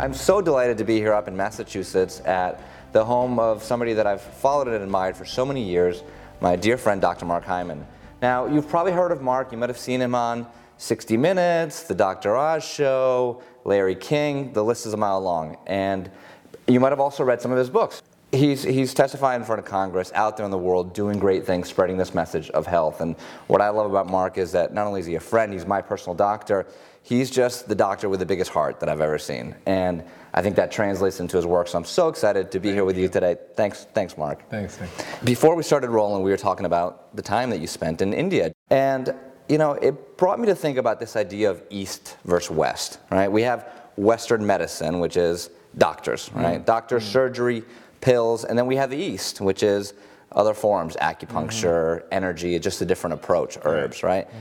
I'm so delighted to be here up in Massachusetts at the home of somebody that I've followed and admired for so many years, my dear friend Dr. Mark Hyman. Now, you've probably heard of Mark, you might have seen him on 60 Minutes, The Dr. Oz Show, Larry King, the list is a mile long. And you might have also read some of his books. He's, he's testifying in front of Congress out there in the world doing great things, spreading this message of health. And what I love about Mark is that not only is he a friend, he's my personal doctor, he's just the doctor with the biggest heart that I've ever seen. And I think that translates into his work. So I'm so excited to be here with you today. Thanks, thanks, Mark. Thanks. Before we started rolling, we were talking about the time that you spent in India. And, you know, it brought me to think about this idea of East versus West, right? We have Western medicine, which is doctors, right? Mm-hmm. Doctors, mm-hmm. surgery, pills, and then we have the East, which is other forms, acupuncture, mm-hmm. energy, just a different approach, herbs, right? Yeah.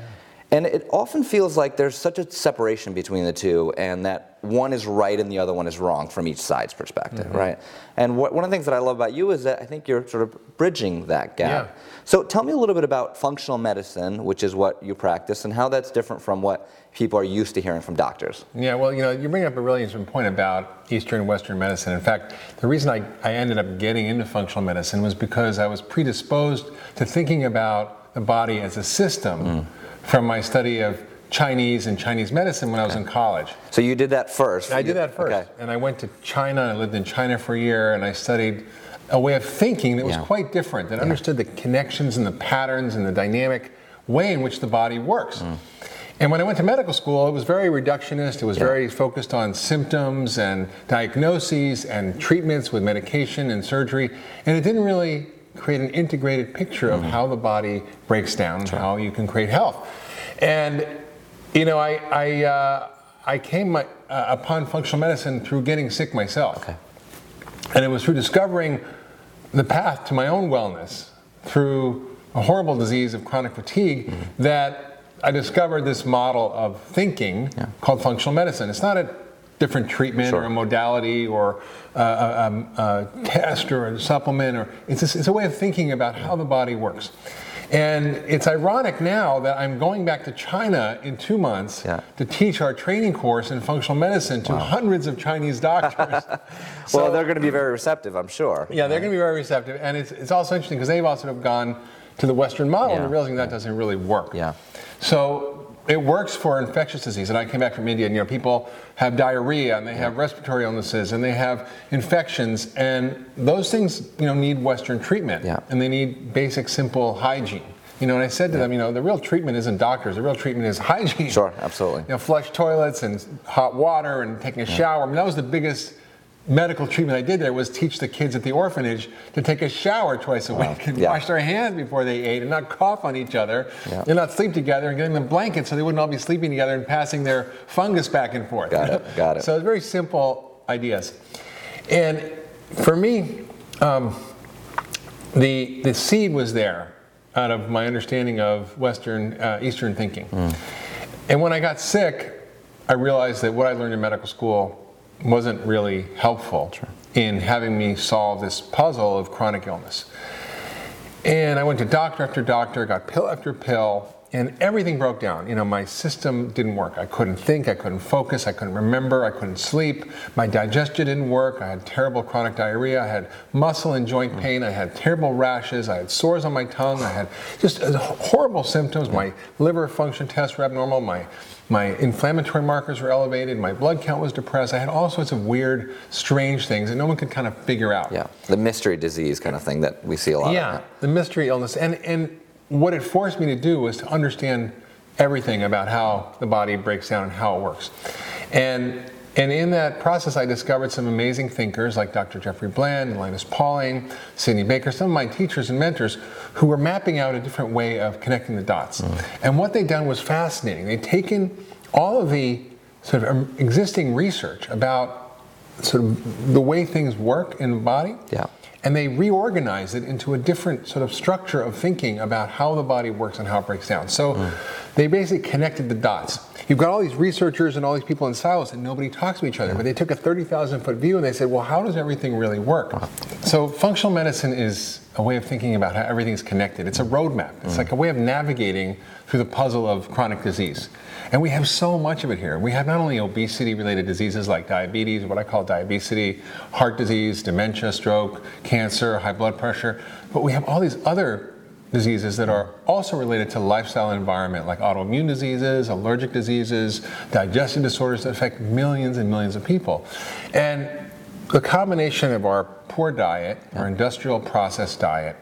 And it often feels like there's such a separation between the two, and that one is right and the other one is wrong from each side's perspective, mm-hmm. right? And what, one of the things that I love about you is that I think you're sort of bridging that gap. Yeah. So tell me a little bit about functional medicine, which is what you practice, and how that's different from what people are used to hearing from doctors. Yeah, well, you know, you bring up a really interesting point about Eastern and Western medicine. In fact, the reason I, I ended up getting into functional medicine was because I was predisposed to thinking about the body as a system. Mm from my study of Chinese and Chinese medicine when I was in college. So you did that first? I did that first. Okay. And I went to China, I lived in China for a year, and I studied a way of thinking that was yeah. quite different, that yeah. understood the connections and the patterns and the dynamic way in which the body works. Mm. And when I went to medical school, it was very reductionist. It was yeah. very focused on symptoms and diagnoses and treatments with medication and surgery. And it didn't really create an integrated picture of mm-hmm. how the body breaks down and how you can create health. And, you know, I, I, uh, I came my, uh, upon functional medicine through getting sick myself. Okay. And it was through discovering the path to my own wellness through a horrible disease of chronic fatigue mm-hmm. that I discovered this model of thinking yeah. called functional medicine. It's not a different treatment sure. or a modality or a, a, a, test or a supplement or it's a, it's a way of thinking about how the body works. And it's ironic now that I'm going back to China in two months yeah. to teach our training course in functional medicine to wow. hundreds of Chinese doctors. so, well, they're going to be very receptive, I'm sure. Yeah, they're going to be very receptive. And it's, it's also interesting because they've also gone to the Western model yeah. and realizing that doesn't really work. Yeah. So it works for infectious disease. And I came back from India, and you know, people have diarrhea, and they have respiratory illnesses, and they have infections, and those things, you know, need Western treatment, yeah. and they need basic, simple hygiene. You know, and I said to yeah. them, you know, the real treatment isn't doctors. The real treatment is hygiene. Sure, absolutely. You know, flush toilets and hot water and taking a yeah. shower. I mean, that was the biggest medical treatment I did there was teach the kids at the orphanage to take a shower twice a wow. week and yeah. wash their hands before they ate and not cough on each other yeah. and not sleep together and getting them blankets so they wouldn't all be sleeping together and passing their fungus back and forth. Got it, got it. So it's very simple ideas. And for me, um, the, the seed was there out of my understanding of Western, uh, Eastern thinking. Mm. And when I got sick, I realized that what I learned in medical school wasn't really helpful sure. in having me solve this puzzle of chronic illness. And I went to doctor after doctor, got pill after pill, and everything broke down. You know, my system didn't work. I couldn't think, I couldn't focus, I couldn't remember, I couldn't sleep. My digestion didn't work. I had terrible chronic diarrhea. I had muscle and joint mm. pain. I had terrible rashes. I had sores on my tongue. I had just horrible symptoms. My liver function tests were abnormal. My my inflammatory markers were elevated, my blood count was depressed. I had all sorts of weird, strange things that no one could kind of figure out. Yeah, the mystery disease kind of thing that we see a lot yeah, of. Yeah, the mystery illness. And, and what it forced me to do was to understand everything about how the body breaks down and how it works. And and in that process, I discovered some amazing thinkers like Dr. Jeffrey Bland, Linus Pauling, Sidney Baker, some of my teachers and mentors who were mapping out a different way of connecting the dots. Mm. And what they'd done was fascinating. They'd taken all of the sort of um, existing research about sort of the way things work in the body. Yeah. And they reorganize it into a different sort of structure of thinking about how the body works and how it breaks down. So mm. They basically connected the dots. You've got all these researchers and all these people in silos and nobody talks to each other, but they took a 30,000 foot view and they said, well, how does everything really work? So functional medicine is a way of thinking about how everything is connected. It's a roadmap. It's like a way of navigating through the puzzle of chronic disease. And we have so much of it here. We have not only obesity related diseases like diabetes, what I call diabesity, heart disease, dementia, stroke, cancer, high blood pressure, but we have all these other diseases that are also related to lifestyle and environment, like autoimmune diseases, allergic diseases, digestive disorders that affect millions and millions of people. And the combination of our poor diet, our industrial processed diet,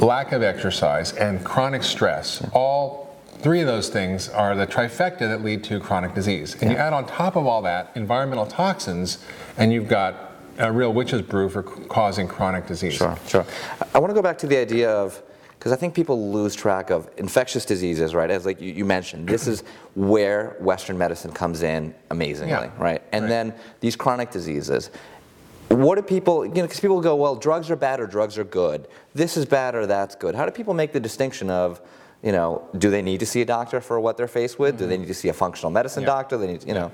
lack of exercise, and chronic stress all Three of those things are the trifecta that lead to chronic disease. And yeah. you add on top of all that environmental toxins, and you've got a real witch's brew for causing chronic disease. Sure, sure. I want to go back to the idea of because I think people lose track of infectious diseases, right? As like you, you mentioned, this is where Western medicine comes in amazingly, yeah. right? And right. then these chronic diseases. What do people, you know, because people go, well, drugs are bad or drugs are good. This is bad or that's good. How do people make the distinction of, you know, do they need to see a doctor for what they're faced with? Mm-hmm. Do they need to see a functional medicine yeah. doctor? They need, you know.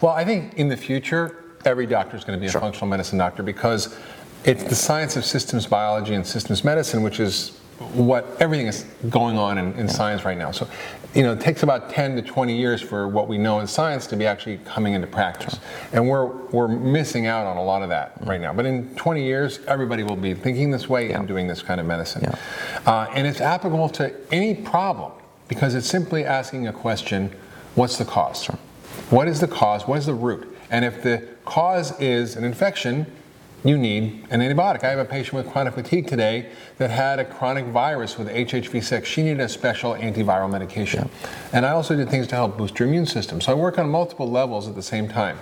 Well, I think in the future, every doctor is going to be sure. a functional medicine doctor because it's the science of systems biology and systems medicine, which is what everything is going on in, in yeah. science right now. So, you know, it takes about 10 to 20 years for what we know in science to be actually coming into practice. Sure. And we're, we're missing out on a lot of that mm-hmm. right now. But in 20 years, everybody will be thinking this way yeah. and doing this kind of medicine. Yeah. Uh, and it's applicable to any problem because it's simply asking a question what's the cause? Sure. What is the cause? What is the root? And if the cause is an infection, you need an antibiotic. I have a patient with chronic fatigue today that had a chronic virus with HHV6. She needed a special antiviral medication. Yeah. And I also did things to help boost your immune system. So I work on multiple levels at the same time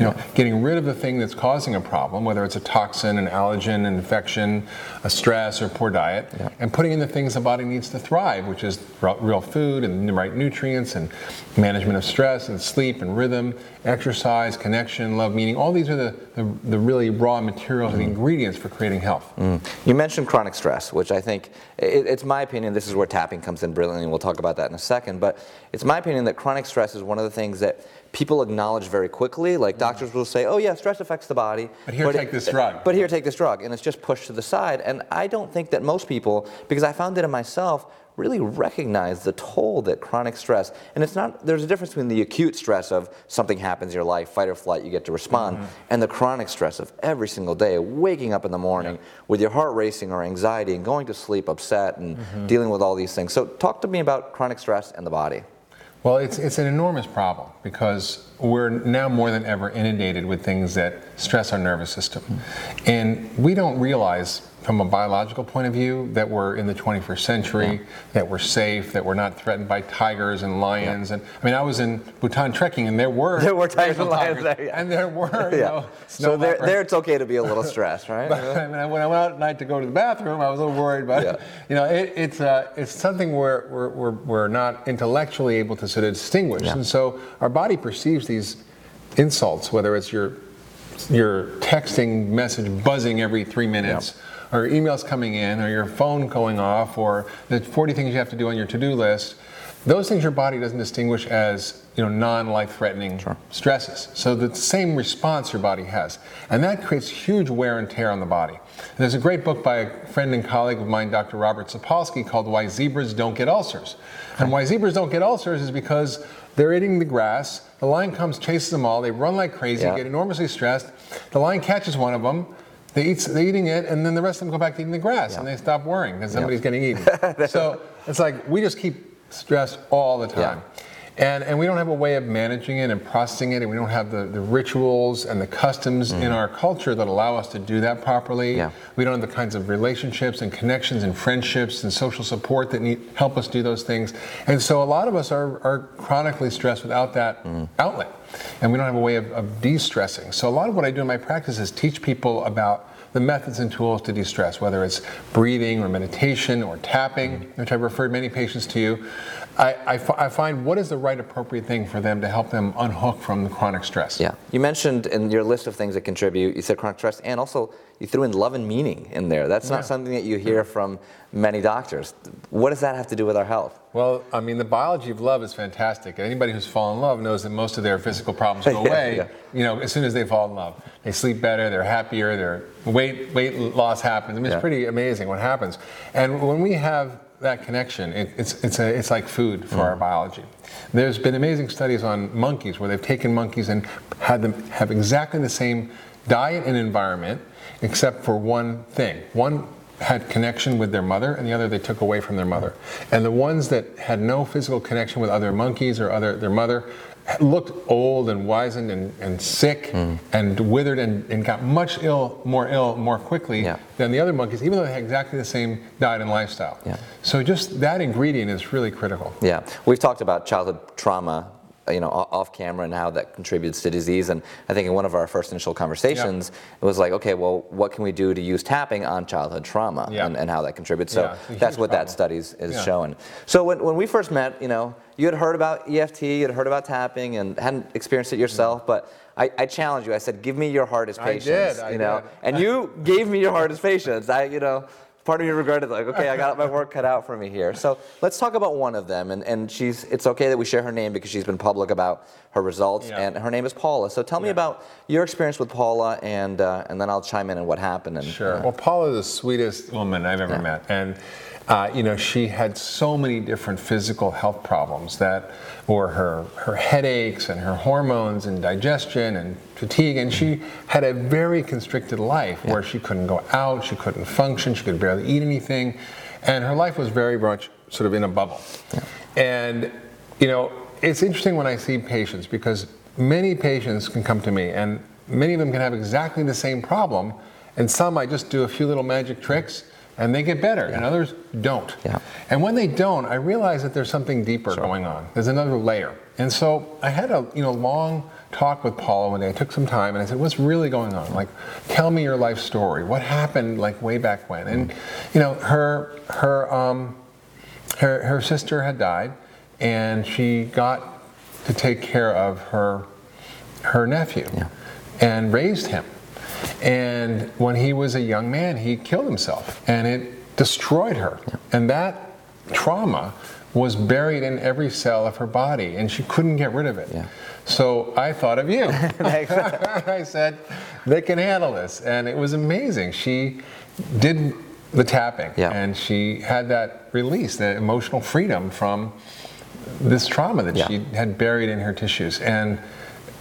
you know, getting rid of the thing that's causing a problem, whether it's a toxin, an allergen, an infection, a stress, or poor diet, yeah. and putting in the things the body needs to thrive, which is real food and the right nutrients and management of stress and sleep and rhythm, exercise, connection, love, meaning. All these are the, the, the really raw materials mm. and the ingredients for creating health. Mm. You mentioned chronic stress, which I think, it, it's my opinion, this is where tapping comes in brilliantly, and we'll talk about that in a second, but it's my opinion that chronic stress is one of the things that people acknowledge very quickly. Like mm. doctors will say, "Oh yeah, stress affects the body." But here, but take it, this drug. But here, take this drug, and it's just pushed to the side. And I don't think that most people, because I found it in myself, really recognize the toll that chronic stress. And it's not. There's a difference between the acute stress of something happens in your life, fight or flight, you get to respond, mm-hmm. and the chronic stress of every single day, waking up in the morning yeah. with your heart racing or anxiety, and going to sleep upset, and mm-hmm. dealing with all these things. So, talk to me about chronic stress and the body. Well, it's, it's an enormous problem because we're now more than ever inundated with things that stress our nervous system. And we don't realize from a biological point of view that we're in the 21st century, yeah. that we're safe, that we're not threatened by tigers and lions. Yeah. And I mean, I was in Bhutan trekking, and there were there were tigers and lions there, yeah. and there were. yeah. Know, so there, there, it's okay to be a little stressed, right? but, I mean, when I went out at night to go to the bathroom, I was a little worried. But you know, it, it's uh, it's something where we're, we're, we're not intellectually able to sort of distinguish, and so our body perceives these insults, whether it's your your texting message buzzing every three minutes. Or emails coming in, or your phone going off, or the 40 things you have to do on your to-do list, those things your body doesn't distinguish as you know non-life-threatening sure. stresses. So the same response your body has, and that creates huge wear and tear on the body. And there's a great book by a friend and colleague of mine, Dr. Robert Sapolsky, called "Why Zebras Don't Get Ulcers." And why zebras don't get ulcers is because they're eating the grass. The lion comes, chases them all. They run like crazy, yeah. get enormously stressed. The lion catches one of them. They eat, they're eating it, and then the rest of them go back to eating the grass, yeah. and they stop worrying because somebody's yeah. getting eaten. so it's like we just keep stress all the time. Yeah. And, and we don't have a way of managing it and processing it, and we don't have the, the rituals and the customs mm. in our culture that allow us to do that properly. Yeah. We don't have the kinds of relationships and connections and friendships and social support that need, help us do those things. And so a lot of us are, are chronically stressed without that mm. outlet. And we don't have a way of, of de stressing. So a lot of what I do in my practice is teach people about the methods and tools to de-stress, whether it's breathing or meditation or tapping, which I've referred many patients to you. I, I, f- I find what is the right appropriate thing for them to help them unhook from the chronic stress. Yeah. You mentioned in your list of things that contribute, you said chronic stress, and also you threw in love and meaning in there. That's not Yeah. something that you hear from many doctors. What does that have to do with our health? Well, I mean, the biology of love is fantastic. Anybody who's fallen in love knows that most of their physical problems go Yeah, away, yeah. you know, as soon as they fall in love. They sleep better, they're happier, their weight weight loss happens. I mean, it's pretty amazing what happens. And when we have that connection, it, it's it's a, it's like food for Mm. our biology. There's been amazing studies on monkeys where they've taken monkeys and had them have exactly the same diet and environment, except for one thing. One had connection with their mother, and the other they took away from their mother. And the ones that had no physical connection with other monkeys or other their mother looked old and wizened and, and sick Hmm. and withered and, and got much ill, more ill more quickly Yeah. than the other monkeys, even though they had exactly the same diet and lifestyle. Yeah. So just that ingredient is really critical. Yeah, we've talked about childhood trauma, you know, off camera and how that contributes to disease. And I think in one of our first initial conversations, it was like, okay, well, what can we do to use tapping on childhood trauma Yeah. and, and how that contributes? So Yeah, that's what problem. that study is Yeah. showing. So when, when we first met, you know, you had heard about EFT, you had heard about tapping, and hadn't experienced it mm-hmm. yourself, but. I, I challenged you. I said, "Give me your hardest I did, I you know, did. and you gave me your hardest patients. I, you know, part of me regretted like, okay, I got my work cut out for me here. So let's talk about one of them. And, and she's, it's okay that we share her name because she's been public about her results. Yeah. And her name is Paula. So tell me Yeah. about your experience with Paula, and uh, and then I'll chime in on what happened. And, Sure. uh, Well, Paula's the sweetest woman I've ever Yeah. met, and uh, you know she had so many different physical health problems that were her her headaches and her hormones and digestion and fatigue, and she had a very constricted life where she couldn't go out, she couldn't function, she could barely eat anything, and her life was very much sort of in a bubble. And you know it's interesting when I see patients because many patients can come to me and many of them can have exactly the same problem, and some I just do a few little magic tricks and they get better, and others don't. Yeah. And when they don't, I realize that there's something deeper going on. There's another layer. And so I had a you know long talk with Paula one day. I took some time and I said, "What's really going on? Like, tell me your life story. What happened like way back when?" And you know, her her um, her, her sister had died, and she got to take care of her her nephew Yeah. and raised him. And when he was a young man, he killed himself, and it destroyed her. And that trauma was buried in every cell of her body, and she couldn't get rid of it. Yeah. So I thought of you. I said, they can handle this. And it was amazing. She did the tapping, Yeah. and she had that release, that emotional freedom from this trauma that Yeah. she had buried in her tissues. And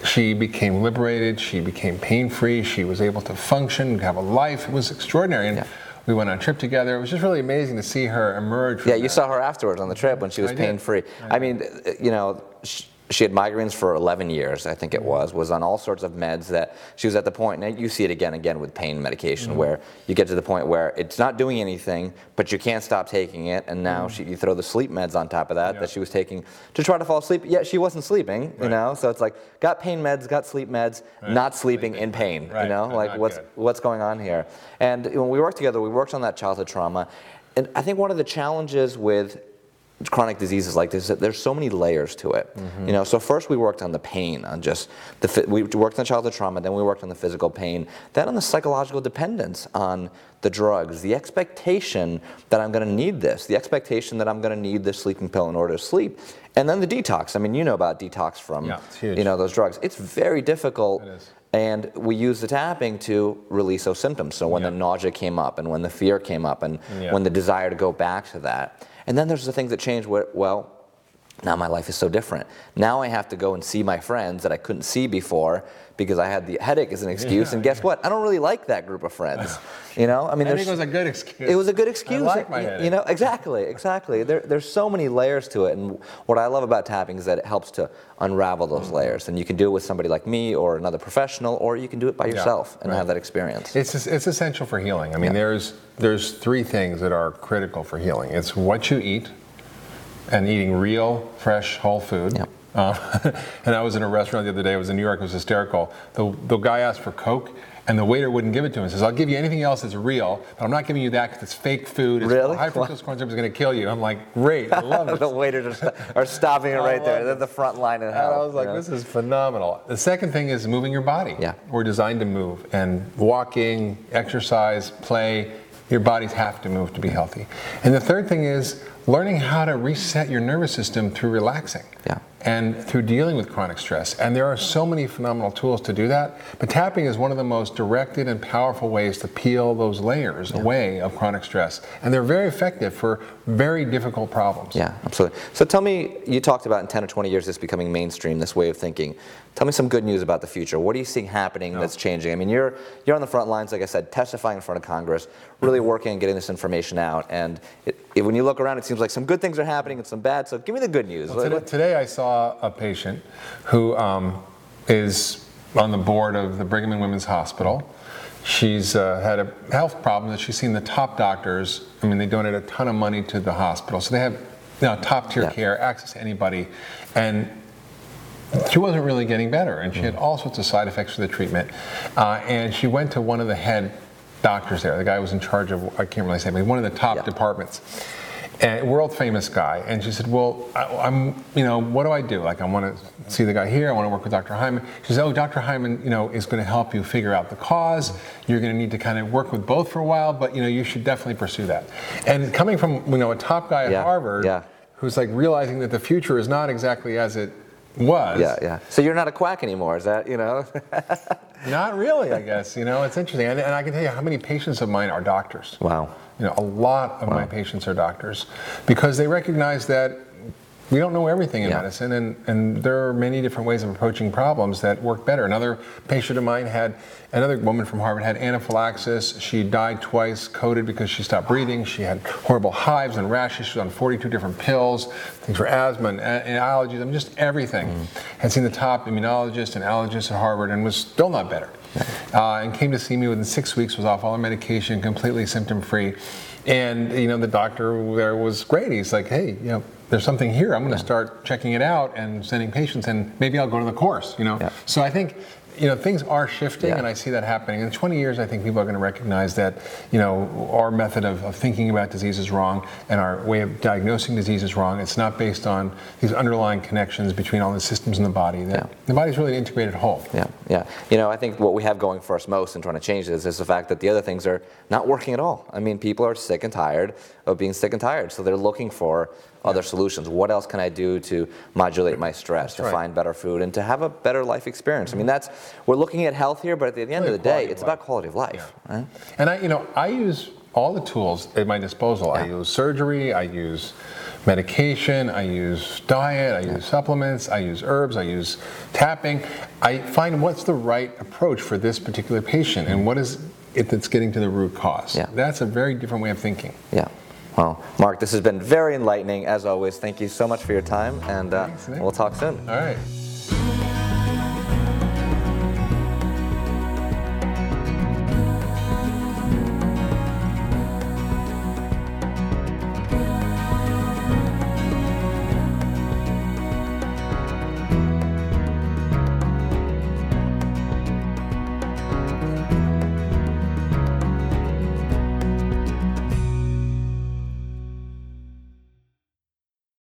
she became liberated, she became pain free, she was able to function, have a life. It was extraordinary. And Yeah. we went on a trip together. It was just really amazing to see her emerge. From Yeah, you that. saw her afterwards on the trip when she was I pain free. I mean, uh, you know, sh- she had migraines for 11 years, I think it mm-hmm. was, was on all sorts of meds that she was at the point, and you see it again and again with pain medication, mm-hmm. where you get to the point where it's not doing anything, but you can't stop taking it, and now mm-hmm. she, you throw the sleep meds on top of that Yeah. that she was taking to try to fall asleep. Yet she wasn't sleeping, you know, so it's like, got pain meds, got sleep meds, not sleeping in pain, you know, and like what's good. what's going on here. And when we worked together, we worked on that childhood trauma. And I think one of the challenges with chronic diseases like this there's so many layers to it. Mm-hmm. You know, so first we worked on the pain, on just the we worked on childhood trauma, then we worked on the physical pain, then on the psychological dependence on the drugs, the expectation that I'm going to need this, the expectation that I'm going to need this sleeping pill in order to sleep, and then the detox. I mean, you know about detox from Yeah, you know those drugs. It's very difficult. It is. And we use the tapping to release those symptoms. So when Yeah. the nausea came up, and when the fear came up, and Yeah. when the desire to go back to that. And then there's the things that change well, now my life is so different. Now I have to go and see my friends that I couldn't see before because I had the headache as an excuse. Yeah, and guess what? I don't really like that group of friends. You know, I mean, I it was a good excuse. it was a good excuse. I like my you, headache. you know, exactly, exactly. There, there's so many layers to it, and what I love about tapping is that it helps to unravel Mm-hmm. those layers. And you can do it with somebody like me or another professional, or you can do it by yourself and right. have that experience. It's, it's essential for healing. I mean, there's, there's three things that are critical for healing it's what you eat, and eating real, fresh, whole food. Yep. Uh, and I was in a restaurant the other day. I was in New York. It was hysterical. The, the guy asked for Coke, and the waiter wouldn't give it to him. He says, "I'll give you anything else that's real, but I'm not giving you that because it's fake food. It's really? High fructose corn syrup is going to kill you." I'm like, "Great, I love it." the waiters are, are stopping it right there. They're the front line in hell. And I was like, you know? "This is phenomenal." The second thing is moving your body. Yeah. we're designed to move, and walking, exercise, play. Your bodies have to move to be healthy. And the third thing is learning how to reset your nervous system through relaxing. Yeah. And through dealing with chronic stress. And there are so many phenomenal tools to do that. But tapping is one of the most directed and powerful ways to peel those layers away of chronic stress. And they're very effective for very difficult problems. Yeah, absolutely. So tell me, you talked about in 10 or 20 years this becoming mainstream, this way of thinking. Tell me some good news about the future. What are you seeing happening that's changing? I mean, you're you're on the front lines, like I said, testifying in front of Congress, really mm-hmm. working on getting this information out. And it, it, when you look around, it seems like some good things are happening and some bad. So give me the good news. Well, today, today I saw a patient who um, is on the board of the Brigham and Women's Hospital. She's uh, had a health problem that she's seen the top doctors. I mean, they donate a ton of money to the hospital, so they have you know, top tier Yeah. care, access to anybody, and she wasn't really getting better, and she had all sorts of side effects for the treatment. Uh, and she went to one of the head doctors there. The guy was in charge of I can't really say, but one of the top Yeah. departments, and world famous guy. And she said, "Well, I, I'm, you know, what do I do? Like, I want to see the guy here. I want to work with Dr. Hyman." She said, "Oh, Dr. Hyman, you know, is going to help you figure out the cause. You're going to need to kind of work with both for a while, but you know, you should definitely pursue that." And coming from you know a top guy at Yeah, Harvard, yeah. who's like realizing that the future is not exactly as it was. yeah, yeah. So you're not a quack anymore, is that, you know? Not really, I guess. You know, it's interesting. And, and I can tell you how many patients of mine are doctors. wow. You know, a lot of my patients are doctors because they recognize that we don't know everything in Yeah. medicine, and, and there are many different ways of approaching problems that work better. Another patient of mine had, another woman from Harvard had anaphylaxis. She died twice, coded because she stopped breathing. She had horrible hives and rashes. She was on 42 different pills, things for asthma and, and allergies, I mean, just everything. Had seen the top immunologist and allergist at Harvard and was still not better. Uh, and came to see me within six weeks, was off all her medication, completely symptom free. And you know, the doctor there was great. He's like, hey, you know, there's something here. I'm going to start checking it out and sending patients, and maybe I'll go to the course. You know, Yeah. so I think. You know, things are shifting, Yeah. and I see that happening. In 20 years, I think people are going to recognize that, you know, our method of, of thinking about disease is wrong, and our way of diagnosing disease is wrong. It's not based on these underlying connections between all the systems in the body. That Yeah. the body's really an integrated whole. Yeah, yeah. You know, I think what we have going for us most in trying to change this is the fact that the other things are not working at all. I mean, people are sick and tired of being sick and tired, so they're looking for other solutions. What else can I do to modulate my stress, to right. find better food, and to have a better life experience? I mean, mm-hmm. that's we're looking at health here, but at the end Really of the day, of it's life. about quality of life. Right? And I, you know, I use all the tools at my disposal. I use surgery, I use medication, I use diet, I use supplements, I use herbs, I use tapping. I find what's the right approach for this particular patient and what is it that's getting to the root cause. Yeah. That's a very different way of thinking. Yeah. Well, Mark, this has been very enlightening as always. Thank you so much for your time, and uh, Thanks, we'll talk soon. All right.